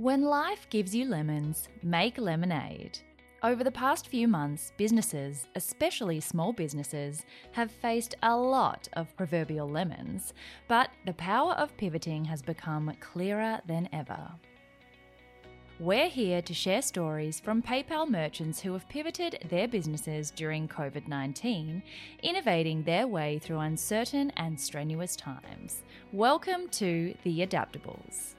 When life gives you lemons, make lemonade. Over the past few months, businesses, especially small businesses, have faced a lot of proverbial lemons, but the power of pivoting has become clearer than ever. We're here to share stories from PayPal merchants who have pivoted their businesses during COVID 19, innovating their way through uncertain and strenuous times. Welcome to The Adaptables.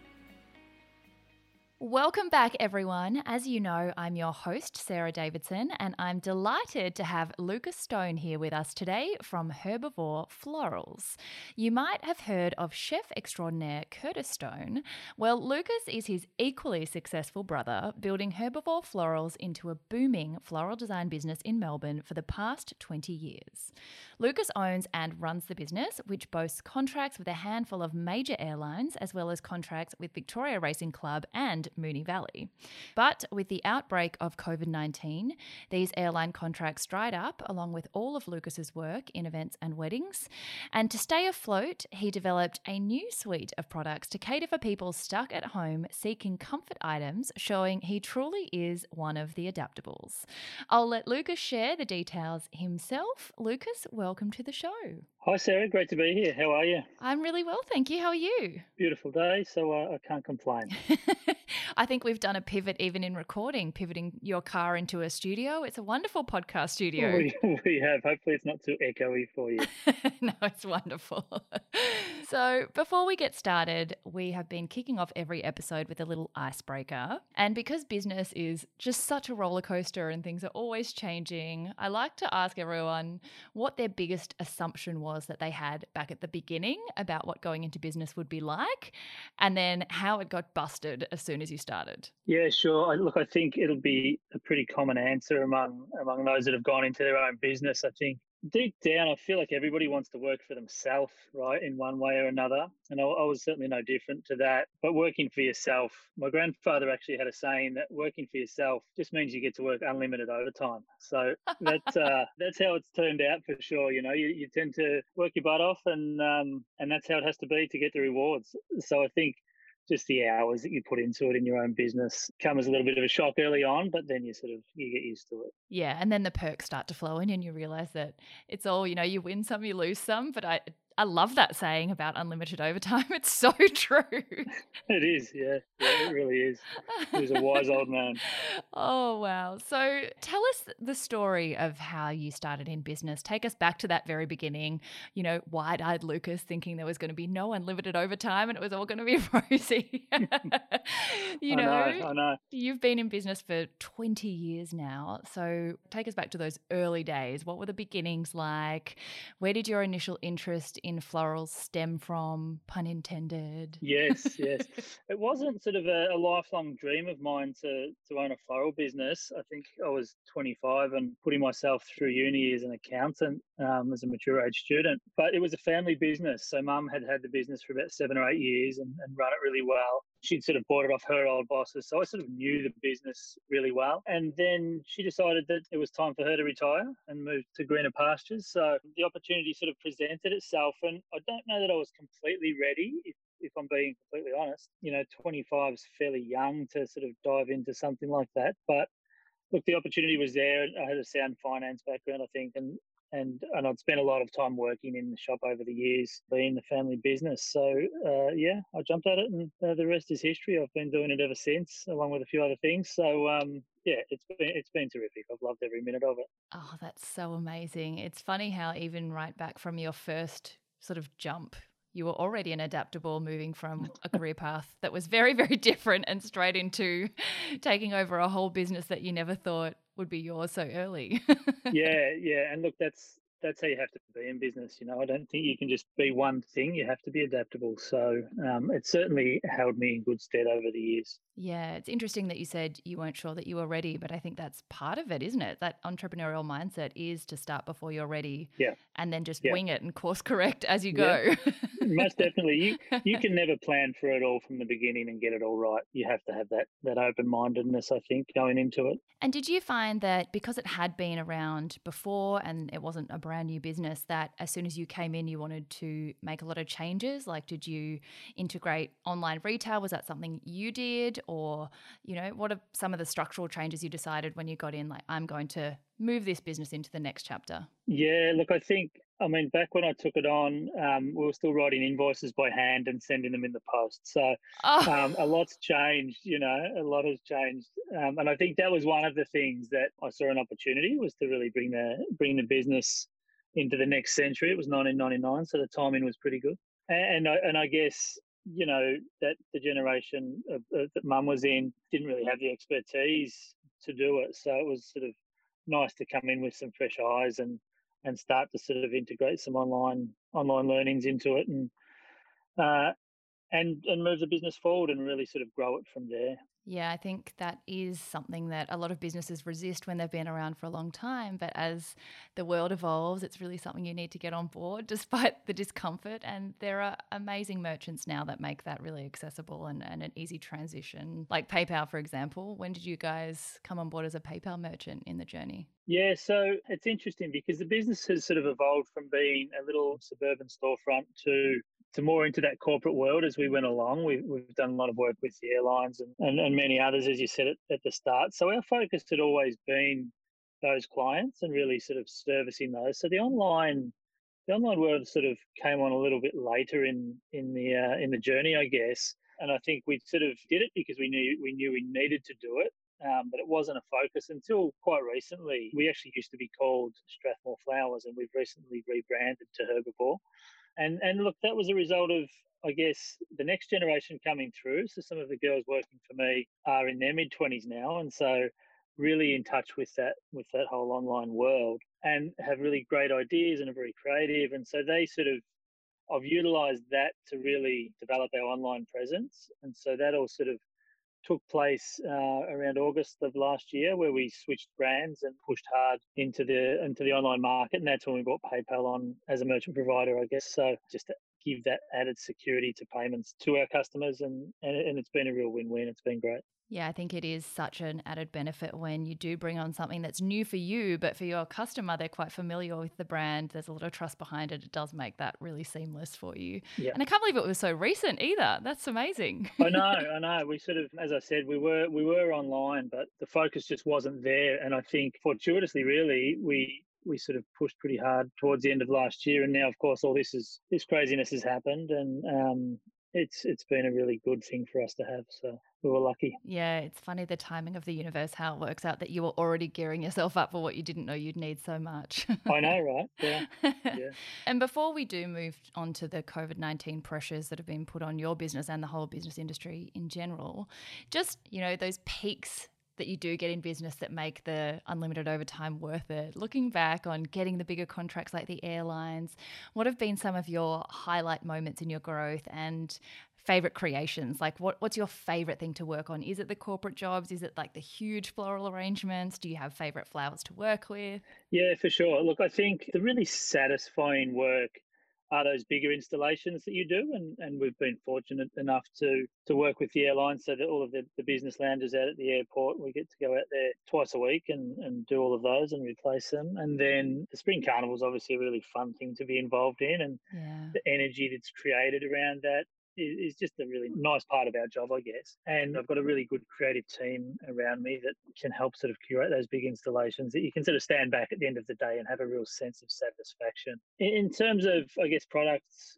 Welcome back, everyone. As you know, I'm your host, Sarah Davidson, and I'm delighted to have Lucas Stone here with us today from Herbivore Florals. You might have heard of chef extraordinaire Curtis Stone. Well, Lucas is his equally successful brother, building Herbivore Florals into a booming floral design business in Melbourne for the past 20 years. Lucas owns and runs the business, which boasts contracts with a handful of major airlines, as well as contracts with Victoria Racing Club and Moonee Valley. But with the outbreak of COVID 19, these airline contracts dried up, along with all of Lucas's work in events and weddings. And to stay afloat, he developed a new suite of products to cater for people stuck at home seeking comfort items, showing he truly is one of the adaptables. I'll let Lucas share the details himself. Lucas, welcome to the show. Hi, Sarah. Great to be here. How are you? I'm really well, thank you. How are you? Beautiful day, so uh, I can't complain. I think we've done a pivot even in recording, pivoting your car into a studio. It's a wonderful podcast studio. We, we have. Hopefully, it's not too echoey for you. no, it's wonderful. so, before we get started, we have been kicking off every episode with a little icebreaker. And because business is just such a roller coaster and things are always changing, I like to ask everyone what their biggest assumption was that they had back at the beginning about what going into business would be like, and then how it got busted as soon as you started? Yeah, sure. Look, I think it'll be a pretty common answer among among those that have gone into their own business. I think deep down, I feel like everybody wants to work for themselves, right, in one way or another. And I, I, was certainly no different to that. But working for yourself, my grandfather actually had a saying that working for yourself just means you get to work unlimited overtime. So that's uh, that's how it's turned out for sure. You know, you, you tend to work your butt off, and um, and that's how it has to be to get the rewards. So I think just the hours that you put into it in your own business come as a little bit of a shock early on, but then you sort of you get used to it. Yeah, and then the perks start to flow in, and you realize that it's all you know. You win some, you lose some, but I I love that saying about unlimited overtime. It's so true. it is, yeah. yeah. It really is. He's a wise old man. Oh, wow. So tell us the story of how you started in business. Take us back to that very beginning, you know, wide eyed Lucas thinking there was going to be no unlimited overtime and it was all going to be rosy. you know, I know, I know. You've been in business for 20 years now. So take us back to those early days. What were the beginnings like? Where did your initial interest in florals stem from, pun intended? Yes, yes. it wasn't sort of a, a, lifelong dream of mine to, to own a floral business. I think I was 25 and putting myself through uni as an accountant um, as a mature age student. But it was a family business. So mum had had the business for about seven or eight years and, and run it really well she'd sort of bought it off her old bosses. So I sort of knew the business really well. And then she decided that it was time for her to retire and move to greener pastures. So the opportunity sort of presented itself. And I don't know that I was completely ready, if, if I'm being completely honest. You know, 25 is fairly young to sort of dive into something like that. But look, the opportunity was there. I had a sound finance background, I think, and and and I'd spent a lot of time working in the shop over the years, being the family business. So uh, yeah, I jumped at it, and uh, the rest is history. I've been doing it ever since, along with a few other things. So um, yeah, it's been it's been terrific. I've loved every minute of it. Oh, that's so amazing! It's funny how even right back from your first sort of jump you were already an adaptable moving from a career path that was very very different and straight into taking over a whole business that you never thought would be yours so early. yeah, yeah, and look, that's that's how you have to be in business. You know, I don't think you can just be one thing. You have to be adaptable. So um, it certainly held me in good stead over the years. Yeah, it's interesting that you said you weren't sure that you were ready, but I think that's part of it, isn't it? That entrepreneurial mindset is to start before you're ready. Yeah. And then just yeah. wing it and course correct as you go. Yeah. Most definitely. You you can never plan for it all from the beginning and get it all right. You have to have that that open mindedness, I think, going into it. And did you find that because it had been around before and it wasn't a brand new business that as soon as you came in, you wanted to make a lot of changes? Like, did you integrate online retail? Was that something you did? Or, you know, what are some of the structural changes you decided when you got in? Like, I'm going to move this business into the next chapter? Yeah, look, I think, I mean, back when I took it on, um, we were still writing invoices by hand and sending them in the post. So oh. um, a lot's changed, you know, a lot has changed. Um, and I think that was one of the things that I saw an opportunity was to really bring the bring the business into the next century. It was 1999, so the timing was pretty good. And, and I, and I guess you know that the generation of, of, that mum was in didn't really have the expertise to do it so it was sort of nice to come in with some fresh eyes and and start to sort of integrate some online online learnings into it and uh, and and move the business forward and really sort of grow it from there. Yeah, I think that is something that a lot of businesses resist when they've been around for a long time. But as the world evolves, it's really something you need to get on board despite the discomfort. And there are amazing merchants now that make that really accessible and, and an easy transition, like PayPal, for example. When did you guys come on board as a PayPal merchant in the journey? Yeah, so it's interesting because the business has sort of evolved from being a little suburban storefront to to more into that corporate world as we went along. We, we've done a lot of work with the airlines and, and, and many others, as you said at, at the start. So our focus had always been those clients and really sort of servicing those. So the online the online world sort of came on a little bit later in in the uh, in the journey, I guess. And I think we sort of did it because we knew we knew we needed to do it, um, but it wasn't a focus until quite recently. We actually used to be called Strathmore Flowers, and we've recently rebranded to Herbivore. And and look, that was a result of I guess the next generation coming through. So some of the girls working for me are in their mid twenties now, and so really in touch with that with that whole online world, and have really great ideas and are very creative. And so they sort of I've utilized that to really develop our online presence, and so that all sort of took place uh, around August of last year, where we switched brands and pushed hard into the into the online market, and that's when we brought PayPal on as a merchant provider, I guess. So just give that added security to payments to our customers, and and, and it's been a real win-win. It's been great. Yeah, I think it is such an added benefit when you do bring on something that's new for you, but for your customer, they're quite familiar with the brand. There's a lot of trust behind it. It does make that really seamless for you. Yeah. And I can't believe it was so recent either. That's amazing. I know, I know. We sort of, as I said, we were we were online, but the focus just wasn't there. And I think fortuitously, really, we we sort of pushed pretty hard towards the end of last year, and now, of course, all this is this craziness has happened, and um, it's it's been a really good thing for us to have. So we were lucky. Yeah, it's funny the timing of the universe, how it works out that you were already gearing yourself up for what you didn't know you'd need so much. I know, right? Yeah. yeah. and before we do move on to the COVID 19 pressures that have been put on your business and the whole business industry in general, just, you know, those peaks that you do get in business that make the unlimited overtime worth it. Looking back on getting the bigger contracts like the airlines, what have been some of your highlight moments in your growth and favorite creations? Like, what, what's your favorite thing to work on? Is it the corporate jobs? Is it like the huge floral arrangements? Do you have favorite flowers to work with? Yeah, for sure. Look, I think the really satisfying work are those bigger installations that you do and, and we've been fortunate enough to to work with the airlines so that all of the, the business lounges out at the airport we get to go out there twice a week and, and do all of those and replace them and then the spring carnival is obviously a really fun thing to be involved in and yeah. the energy that's created around that is just a really nice part of our job, I guess. And I've got a really good creative team around me that can help sort of curate those big installations that you can sort of stand back at the end of the day and have a real sense of satisfaction. In terms of, I guess, products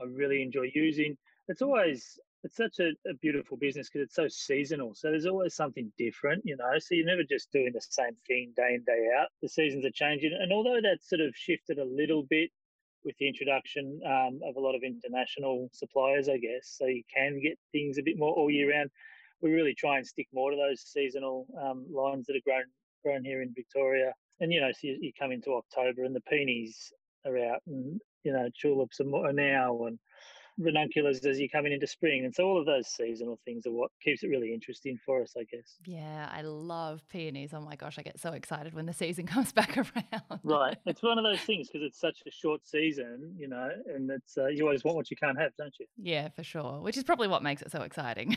I really enjoy using, it's always it's such a, a beautiful business because it's so seasonal. So there's always something different, you know. So you're never just doing the same thing day in, day out. The seasons are changing. And although that's sort of shifted a little bit with the introduction um, of a lot of international suppliers, I guess. So you can get things a bit more all year round. We really try and stick more to those seasonal um, lines that are grown grown here in Victoria. And you know, so you, you, come into October and the peonies are out, and you know, tulips are, more, are now, and ranunculus as you're coming into spring. And so all of those seasonal things are what keeps it really interesting for us, I guess. Yeah, I love peonies. Oh my gosh, I get so excited when the season comes back around. right. It's one of those things because it's such a short season, you know, and it's uh, you always want what you can't have, don't you? Yeah, for sure. Which is probably what makes it so exciting.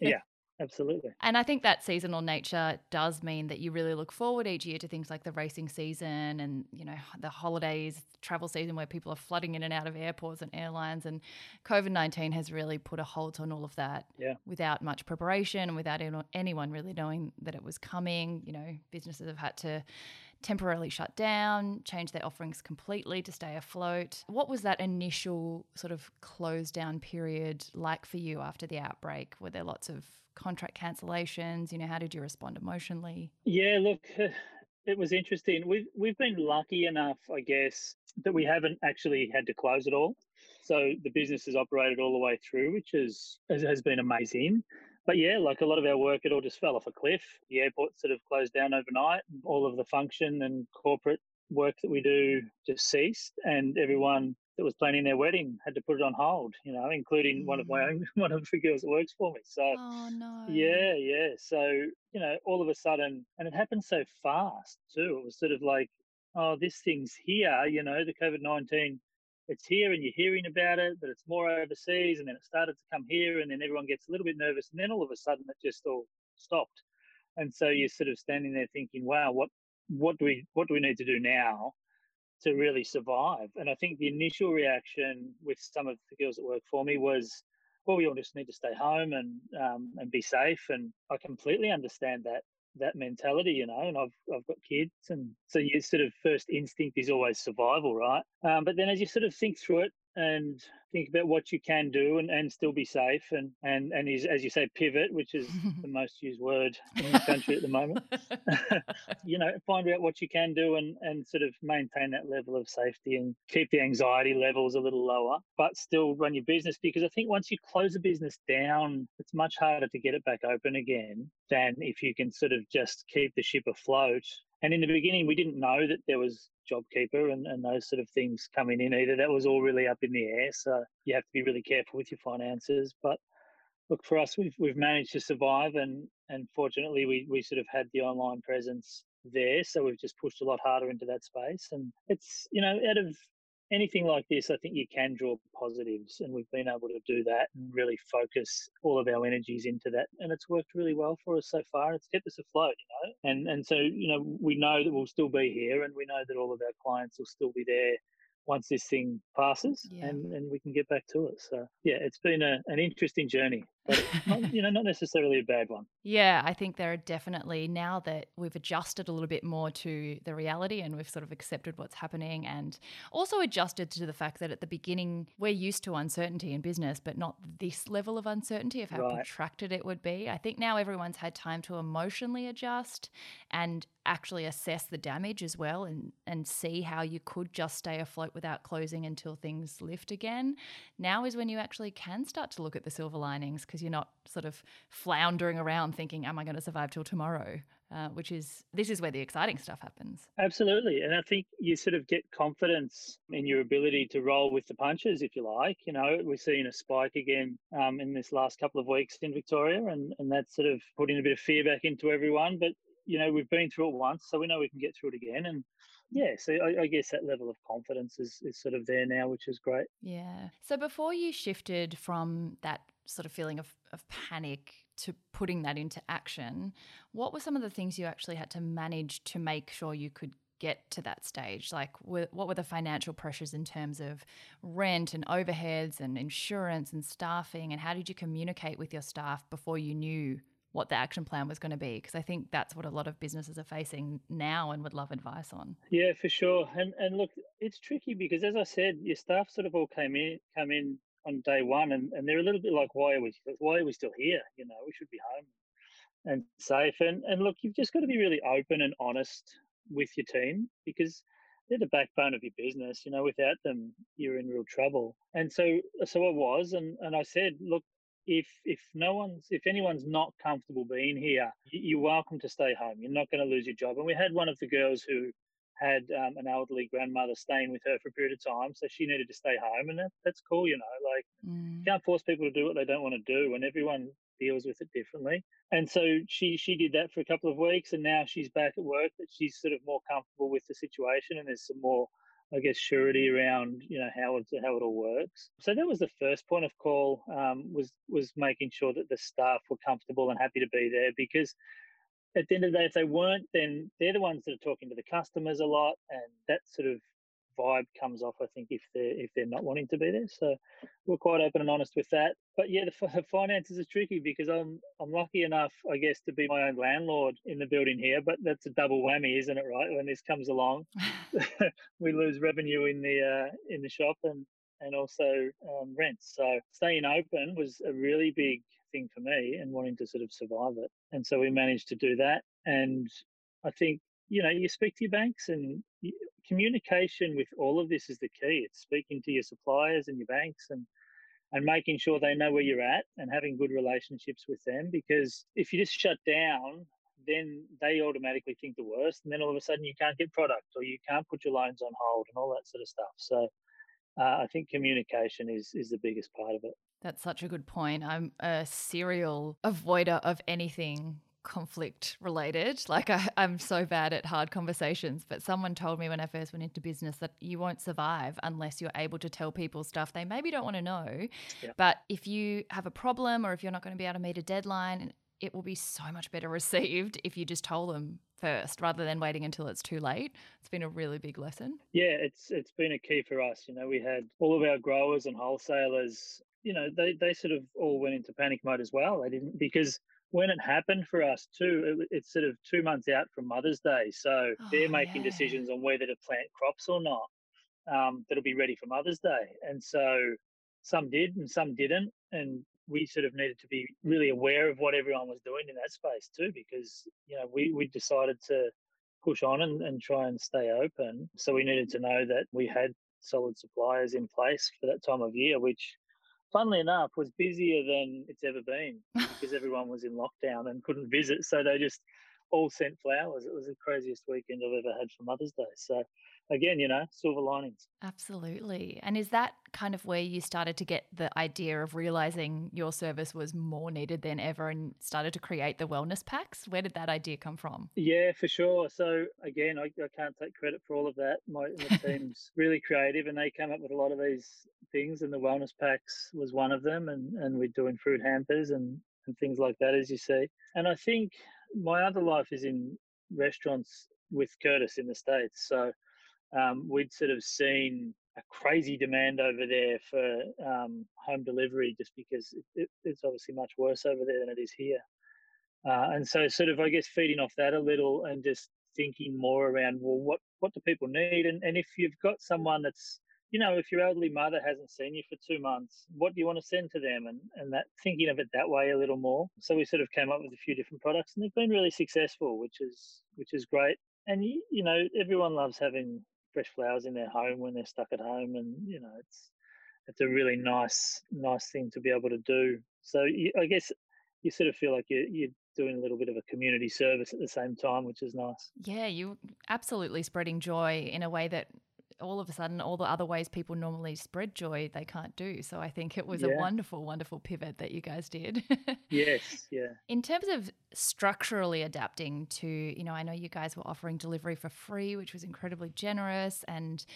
yeah. Absolutely. And I think that seasonal nature does mean that you really look forward each year to things like the racing season and, you know, the holidays, travel season where people are flooding in and out of airports and airlines. And COVID 19 has really put a halt on all of that yeah. without much preparation and without anyone really knowing that it was coming. You know, businesses have had to temporarily shut down, change their offerings completely to stay afloat. What was that initial sort of close down period like for you after the outbreak? Were there lots of contract cancellations? You know, how did you respond emotionally? Yeah, look, it was interesting. We've we've been lucky enough, I guess, that we haven't actually had to close it all. So the business has operated all the way through, which is has been amazing. But yeah, like a lot of our work, it all just fell off a cliff. The airport sort of closed down overnight. All of the function and corporate work that we do just ceased, and everyone that was planning their wedding had to put it on hold. You know, including mm. one of my own, one of the girls that works for me. So, oh no, yeah, yeah. So you know, all of a sudden, and it happened so fast too. It was sort of like, oh, this thing's here. You know, the COVID nineteen it's here and you're hearing about it, but it's more overseas. And then it started to come here, and then everyone gets a little bit nervous. And then all of a sudden, it just all stopped. And so you're sort of standing there thinking, wow, what, what do we, what do we need to do now to really survive? And I think the initial reaction with some of the girls that work for me was, well, we all just need to stay home and um, and be safe. And I completely understand that that mentality, you know, and I've I've got kids, and so your sort of first instinct is always survival, right? Um, but then as you sort of think through it, and think about what you can do and, and still be safe and and and is as you say pivot which is the most used word in the country at the moment. You know find out what you can do and and sort of maintain that level of safety and keep the anxiety levels a little lower but still run your business because i think once you close a business down it's much harder to get it back open again than if you can sort of just keep the ship afloat and in the beginning, we didn't know that there was JobKeeper and, and those sort of things coming in either. That was all really up in the air. So you have to be really careful with your finances. But look, for us, we've we've managed to survive, and and fortunately, we we sort of had the online presence there. So we've just pushed a lot harder into that space. And it's you know out of anything like this, I think you can draw positives, and we've been able to do that and really focus all of our energies into that, and it's worked really well for us so far. It's kept us afloat, you know, and and so you know we know that we'll still be here, and we know that all of our clients will still be there once this thing passes yeah. and, and we can get back to it. So yeah, it's been a, an interesting journey, but not, you know, not necessarily a bad one. Yeah, I think there are definitely now that we've adjusted a little bit more to the reality and we've sort of accepted what's happening and also adjusted to the fact that at the beginning we're used to uncertainty in business, but not this level of uncertainty of how right. protracted it would be. I think now everyone's had time to emotionally adjust and actually assess the damage as well and, and see how you could just stay afloat without closing until things lift again. Now is when you actually can start to look at the silver linings because you're not sort of floundering around thinking, Am I going to survive till tomorrow? Uh, which is this is where the exciting stuff happens. Absolutely, and I think you sort of get confidence in your ability to roll with the punches, if you like. You know, we're seeing a spike again um, in this last couple of weeks in Victoria, and and that's sort of putting a bit of fear back into everyone. But you know, we've been through it once, so we know we can get through it again. And yeah, so I, I, guess that level of confidence is, is sort of there now, which is great. Yeah. So before you shifted from that sort of feeling of, of panic to putting that into action, what were some of the things you actually had to manage to make sure you could get to that stage? Like, what were the financial pressures in terms of rent and overheads and insurance and staffing? And how did you communicate with your staff before you knew what the action plan was going to be because I think that's what a lot of businesses are facing now and would love advice on. Yeah, for sure. And and look, it's tricky because as I said, your staff sort of all came in come in on day one and, and they're a little bit like why are we why are we still here? You know, we should be home and safe. And and look, you've just got to be really open and honest with your team because they're the backbone of your business. You know, without them, you're in real trouble. And so, so I was, and and I said, look, if if no one's if anyone's not comfortable being here, you're welcome to stay home. You're not going to lose your job. And we had one of the girls who had um, an elderly grandmother staying with her for a period of time, so she needed to stay home, and that, that's cool, you know. Like mm. you can't force people to do what they don't want to do, and everyone deals with it differently. And so she she did that for a couple of weeks, and now she's back at work. That she's sort of more comfortable with the situation, and there's some more I guess surety around you know how it how it all works. So that was the first point of call um, was was making sure that the staff were comfortable and happy to be there because at the end of the day, if they weren't, then they're the ones that are talking to the customers a lot, and that sort of vibe comes off. I think if they're if they're not wanting to be there, so we're quite open and honest with that. But yeah, the finances are tricky because I'm I'm lucky enough, I guess, to be my own landlord in the building here. But that's a double whammy, isn't it? Right when this comes along, we lose revenue in the uh, in the shop and and also um, rents. So staying open was a really big thing for me and wanting to sort of survive it. And so we managed to do that. And I think you know you speak to your banks and communication with all of this is the key. It's speaking to your suppliers and your banks and and making sure they know where you're at and having good relationships with them because if you just shut down then they automatically think the worst and then all of a sudden you can't get product or you can't put your loans on hold and all that sort of stuff. So uh, i think communication is is the biggest part of it. That's such a good point. I'm a serial avoider of anything conflict related. Like I, am so bad at hard conversations, but someone told me when I first went into business that you won't survive unless you're able to tell people stuff they maybe don't want to know. Yeah. But if you have a problem or if you're not going to be able to meet a deadline, it will be so much better received if you just told them first rather than waiting until it's too late. It's been a really big lesson. Yeah, it's it's been a key for us. You know, we had all of our growers and wholesalers, you know, they they sort of all went into panic mode as well. They didn't because when it happened for us too, it, it's sort of two months out from Mother's Day, so oh, they're making yeah. decisions on whether to plant crops or not um, that'll be ready for Mother's Day, and so some did and some didn't, and we sort of needed to be really aware of what everyone was doing in that space too, because you know we we decided to push on and, and try and stay open, so we needed to know that we had solid suppliers in place for that time of year, which funnily enough, was busier than it's ever been because everyone was in lockdown and couldn't visit. So they just all sent flowers. It was the craziest weekend I've ever had for Mother's Day. So again, you know, silver linings. Absolutely. And is that kind of where you started to get the idea of realizing your service was more needed than ever and started to create the wellness packs? Where did that idea come from? Yeah, for sure. So again, I, I can't take credit for all of that. My, my team's really creative and they came up with a lot of these things and the wellness packs was one of them and, and we're doing fruit hampers and, and things like that, as you see. And I think my other life is in restaurants with Curtis in the States. So um, we'd sort of seen a crazy demand over there for um, home delivery just because it, it's obviously much worse over there than it is here. Uh, and so, sort of, I guess, feeding off that a little and just thinking more around, well, what what do people need? And and if you've got someone that's, you know, if your elderly mother hasn't seen you for two months, what do you want to send to them? And and that thinking of it that way a little more. So we sort of came up with a few different products, and they've been really successful, which is which is great. And you, you know, everyone loves having fresh flowers in their home when they're stuck at home, and you know it's it's a really nice nice thing to be able to do. So you, I guess you sort of feel like you're, you're doing a little bit of a community service at the same time, which is nice. Yeah, you absolutely spreading joy in a way that all of a sudden all the other ways people normally spread joy they can't do so i think it was yeah. a wonderful wonderful pivot that you guys did yes yeah in terms of structurally adapting to you know i know you guys were offering delivery for free which was incredibly generous and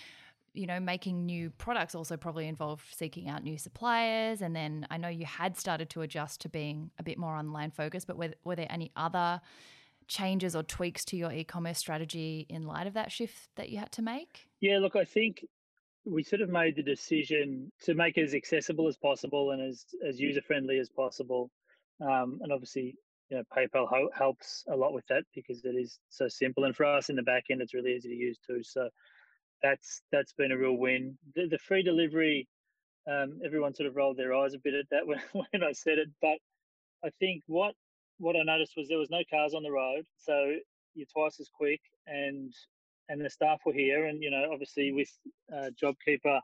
you know making new products also probably involved seeking out new suppliers and then i know you had started to adjust to being a bit more online focused but were, were there any other changes or tweaks to your e-commerce strategy in light of that shift that you had to make? Yeah, look, I think we sort of made the decision to make it as accessible as possible and as as user friendly as possible. Um, and obviously, you know, PayPal ho- helps a lot with that because it is so simple. And for us in the back end, it's really easy to use too. So that's that's been a real win. The, the free delivery, um, everyone sort of rolled their eyes a bit at that when, when I said it, but I think what what I noticed was there was no cars on the road, so you're twice as quick, and and the staff were here, and you know, obviously with uh, JobKeeper,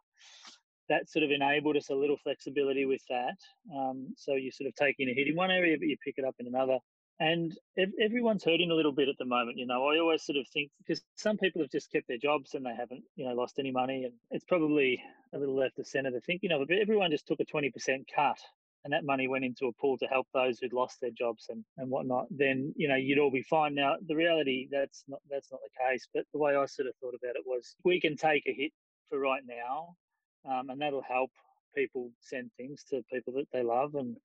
that sort of enabled us a little flexibility with that. Um, so you're sort of take in a hit in one area, but you pick it up in another. And ev- everyone's hurting a little bit at the moment. You know, I always sort of think because some people have just kept their jobs and they haven't, you know, lost any money, and it's probably a little left of centre to thinking of it. But everyone just took a 20% cut and that money went into a pool to help those who'd lost their jobs and, and whatnot, then you know you'd all be fine. Now the reality that's not that's not the case. But the way I sort of thought about it was we can take a hit for right now, um, and that'll help people send things to people that they love and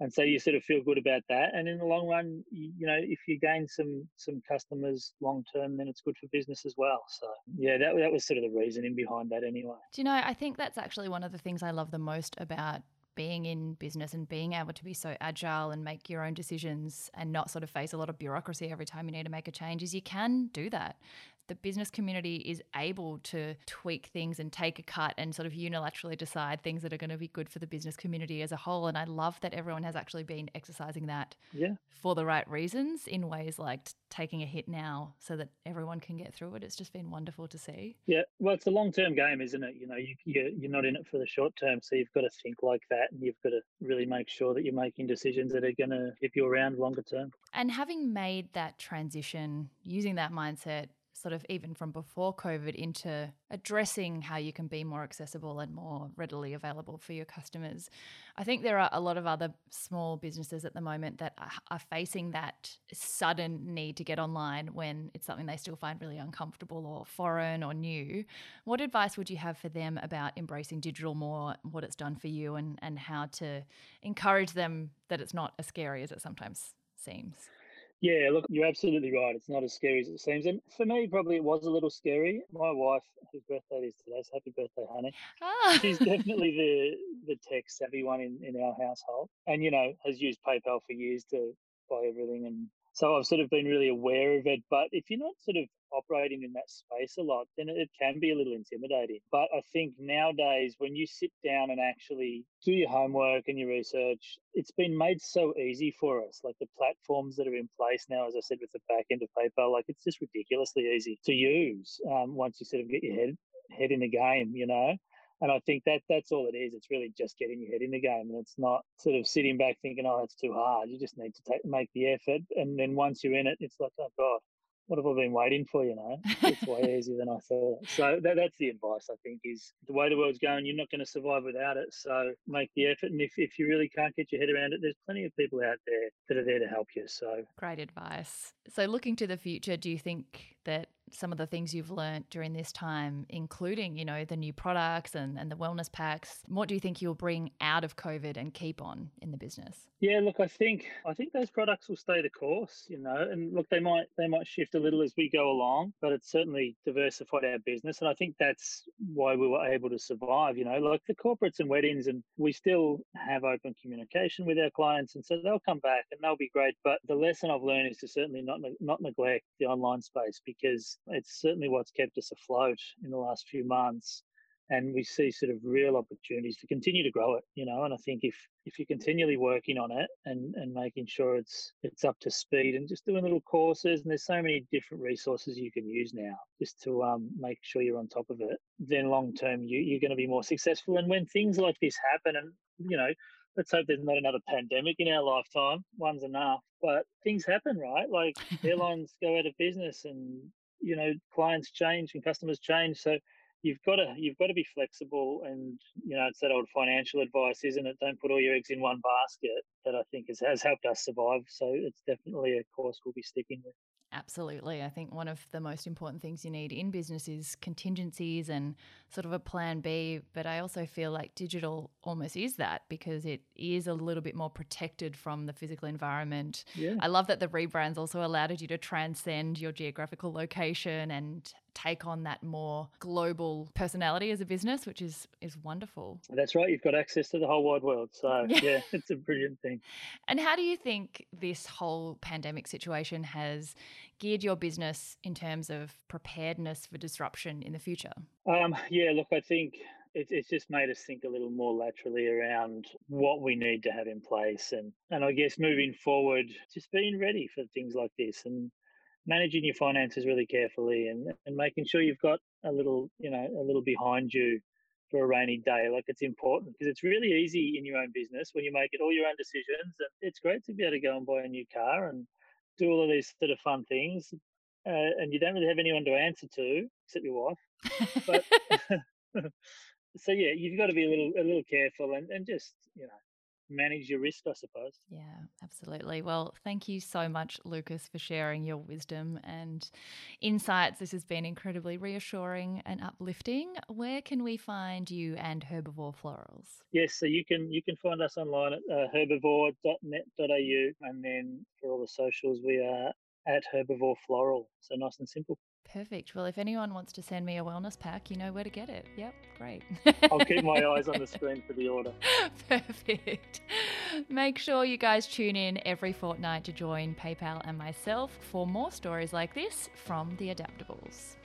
and so you sort of feel good about that and in the long run you, know if you gain some some customers long term then it's good for business as well so yeah that, that was sort of the reasoning behind that anyway do you know i think that's actually one of the things i love the most about being in business and being able to be so agile and make your own decisions and not sort of face a lot of bureaucracy every time you need to make a change is you can do that the business community is able to tweak things and take a cut and sort of unilaterally decide things that are going to be good for the business community as a whole. And I love that everyone has actually been exercising that yeah. for the right reasons in ways like taking a hit now so that everyone can get through it. It's just been wonderful to see. Yeah, well, it's a long term game, isn't it? You know, you, you're not in it for the short term. So you've got to think like that and you've got to really make sure that you're making decisions that are going to keep you around longer term. And having made that transition, using that mindset, sort of even from before COVID into addressing how you can be more accessible and more readily available for your customers. I think there are a lot of other small businesses at the moment that are facing that sudden need to get online when it's something they still find really uncomfortable or foreign or new. What advice would you have for them about embracing digital more, what it's done for you, and, and how to encourage them that it's not as scary as it sometimes seems? Yeah, look, you're absolutely right. It's not as scary as it seems. And for me, probably it was a little scary. My wife, whose birthday it is today, so happy birthday, honey. Ah. She's definitely the the tech savvy one in, in our household. And, you know, has used PayPal for years to buy everything and so I've sort of been really aware of it. But if you're not sort of operating in that space a lot, then it can be a little intimidating. But I think nowadays, when you sit down and actually do your homework and your research, it's been made so easy for us. Like the platforms that are in place now, as I said, with the back end of PayPal, like it's just ridiculously easy to use um, once you sort of get your head head in the game, you know. And I think that that's all it is. It's really just getting your head in the game, and it's not sort of sitting back thinking, "Oh, it's too hard." You just need to take, make the effort, and then once you're in it, it's like, "Oh God, what have I been waiting for? You know, it's way easier than I thought." So that, that's the advice I think is the way the world's going. You're not going to survive without it. So make the effort, and if if you really can't get your head around it, there's plenty of people out there that are there to help you. So great advice. So looking to the future, do you think that some of the things you've learned during this time, including, you know, the new products and, and the wellness packs. What do you think you'll bring out of COVID and keep on in the business? Yeah, look, I think I think those products will stay the course, you know, and look, they might they might shift a little as we go along, but it's certainly diversified our business, and I think that's why we were able to survive. You know, like the corporates and weddings, and we still have open communication with our clients, and so they'll come back and they'll be great. But the lesson I've learned is to certainly not not neglect the online space because it's certainly what's kept us afloat in the last few months. And we see sort of real opportunities to continue to grow it, you know. And I think if if you're continually working on it and and making sure it's it's up to speed and just doing little courses, and there's so many different resources you can use now just to um, make sure you're on top of it. Then long term, you you're going to be more successful. And when things like this happen, and you know, let's hope there's not another pandemic in our lifetime. One's enough. But things happen, right? Like airlines go out of business and you know clients change and customers change so you've got to you've got to be flexible and you know it's that old financial advice isn't it? Don't put all your eggs in one basket that i think has, has helped us survive so it's definitely a course we'll be sticking with Absolutely. I think one of the most important things you need in business is contingencies and sort of a plan B. But I also feel like digital almost is that because it is a little bit more protected from the physical environment. Yeah. I love that the rebrands also allowed you to transcend your geographical location and take on that more global personality as a business, which is is wonderful. That's right. You've got access to the whole wide world. So yeah, yeah it's a brilliant thing. And how do you think this whole pandemic situation has geared your business in terms of preparedness for disruption in the future? Um, yeah, look, I think it's just made us think a little more laterally around what we need to have in place and and I guess moving forward just being ready for things like this and managing your finances really carefully and, and making sure you've got a little, you know, a little behind you for a rainy day. Like it's important because it's really easy in your own business when you make it all your own decisions. And it's great to be able to go and buy a new car and do all of these sort of fun things. Uh, and you don't really have anyone to answer to except your wife. But so yeah, you've got to be a little a little careful and, and just you know manage your risk, I suppose. Yeah, absolutely. Well, thank you so much, Lucas, for sharing your wisdom and insights. This has been incredibly reassuring and uplifting. Where can we find you and Herbivore Florals? Yes, so you can you can find us online at uh, herbivore.net.au, and then for all the socials, we are at Herbivore Floral. So nice and simple. Perfect. Well, if anyone wants to send me a wellness pack, you know where to get it. Yep, great. I'll keep my eyes on the screen for the order. Perfect. Make sure you guys tune in every fortnight to join PayPal and myself for more stories like this from the Adaptables.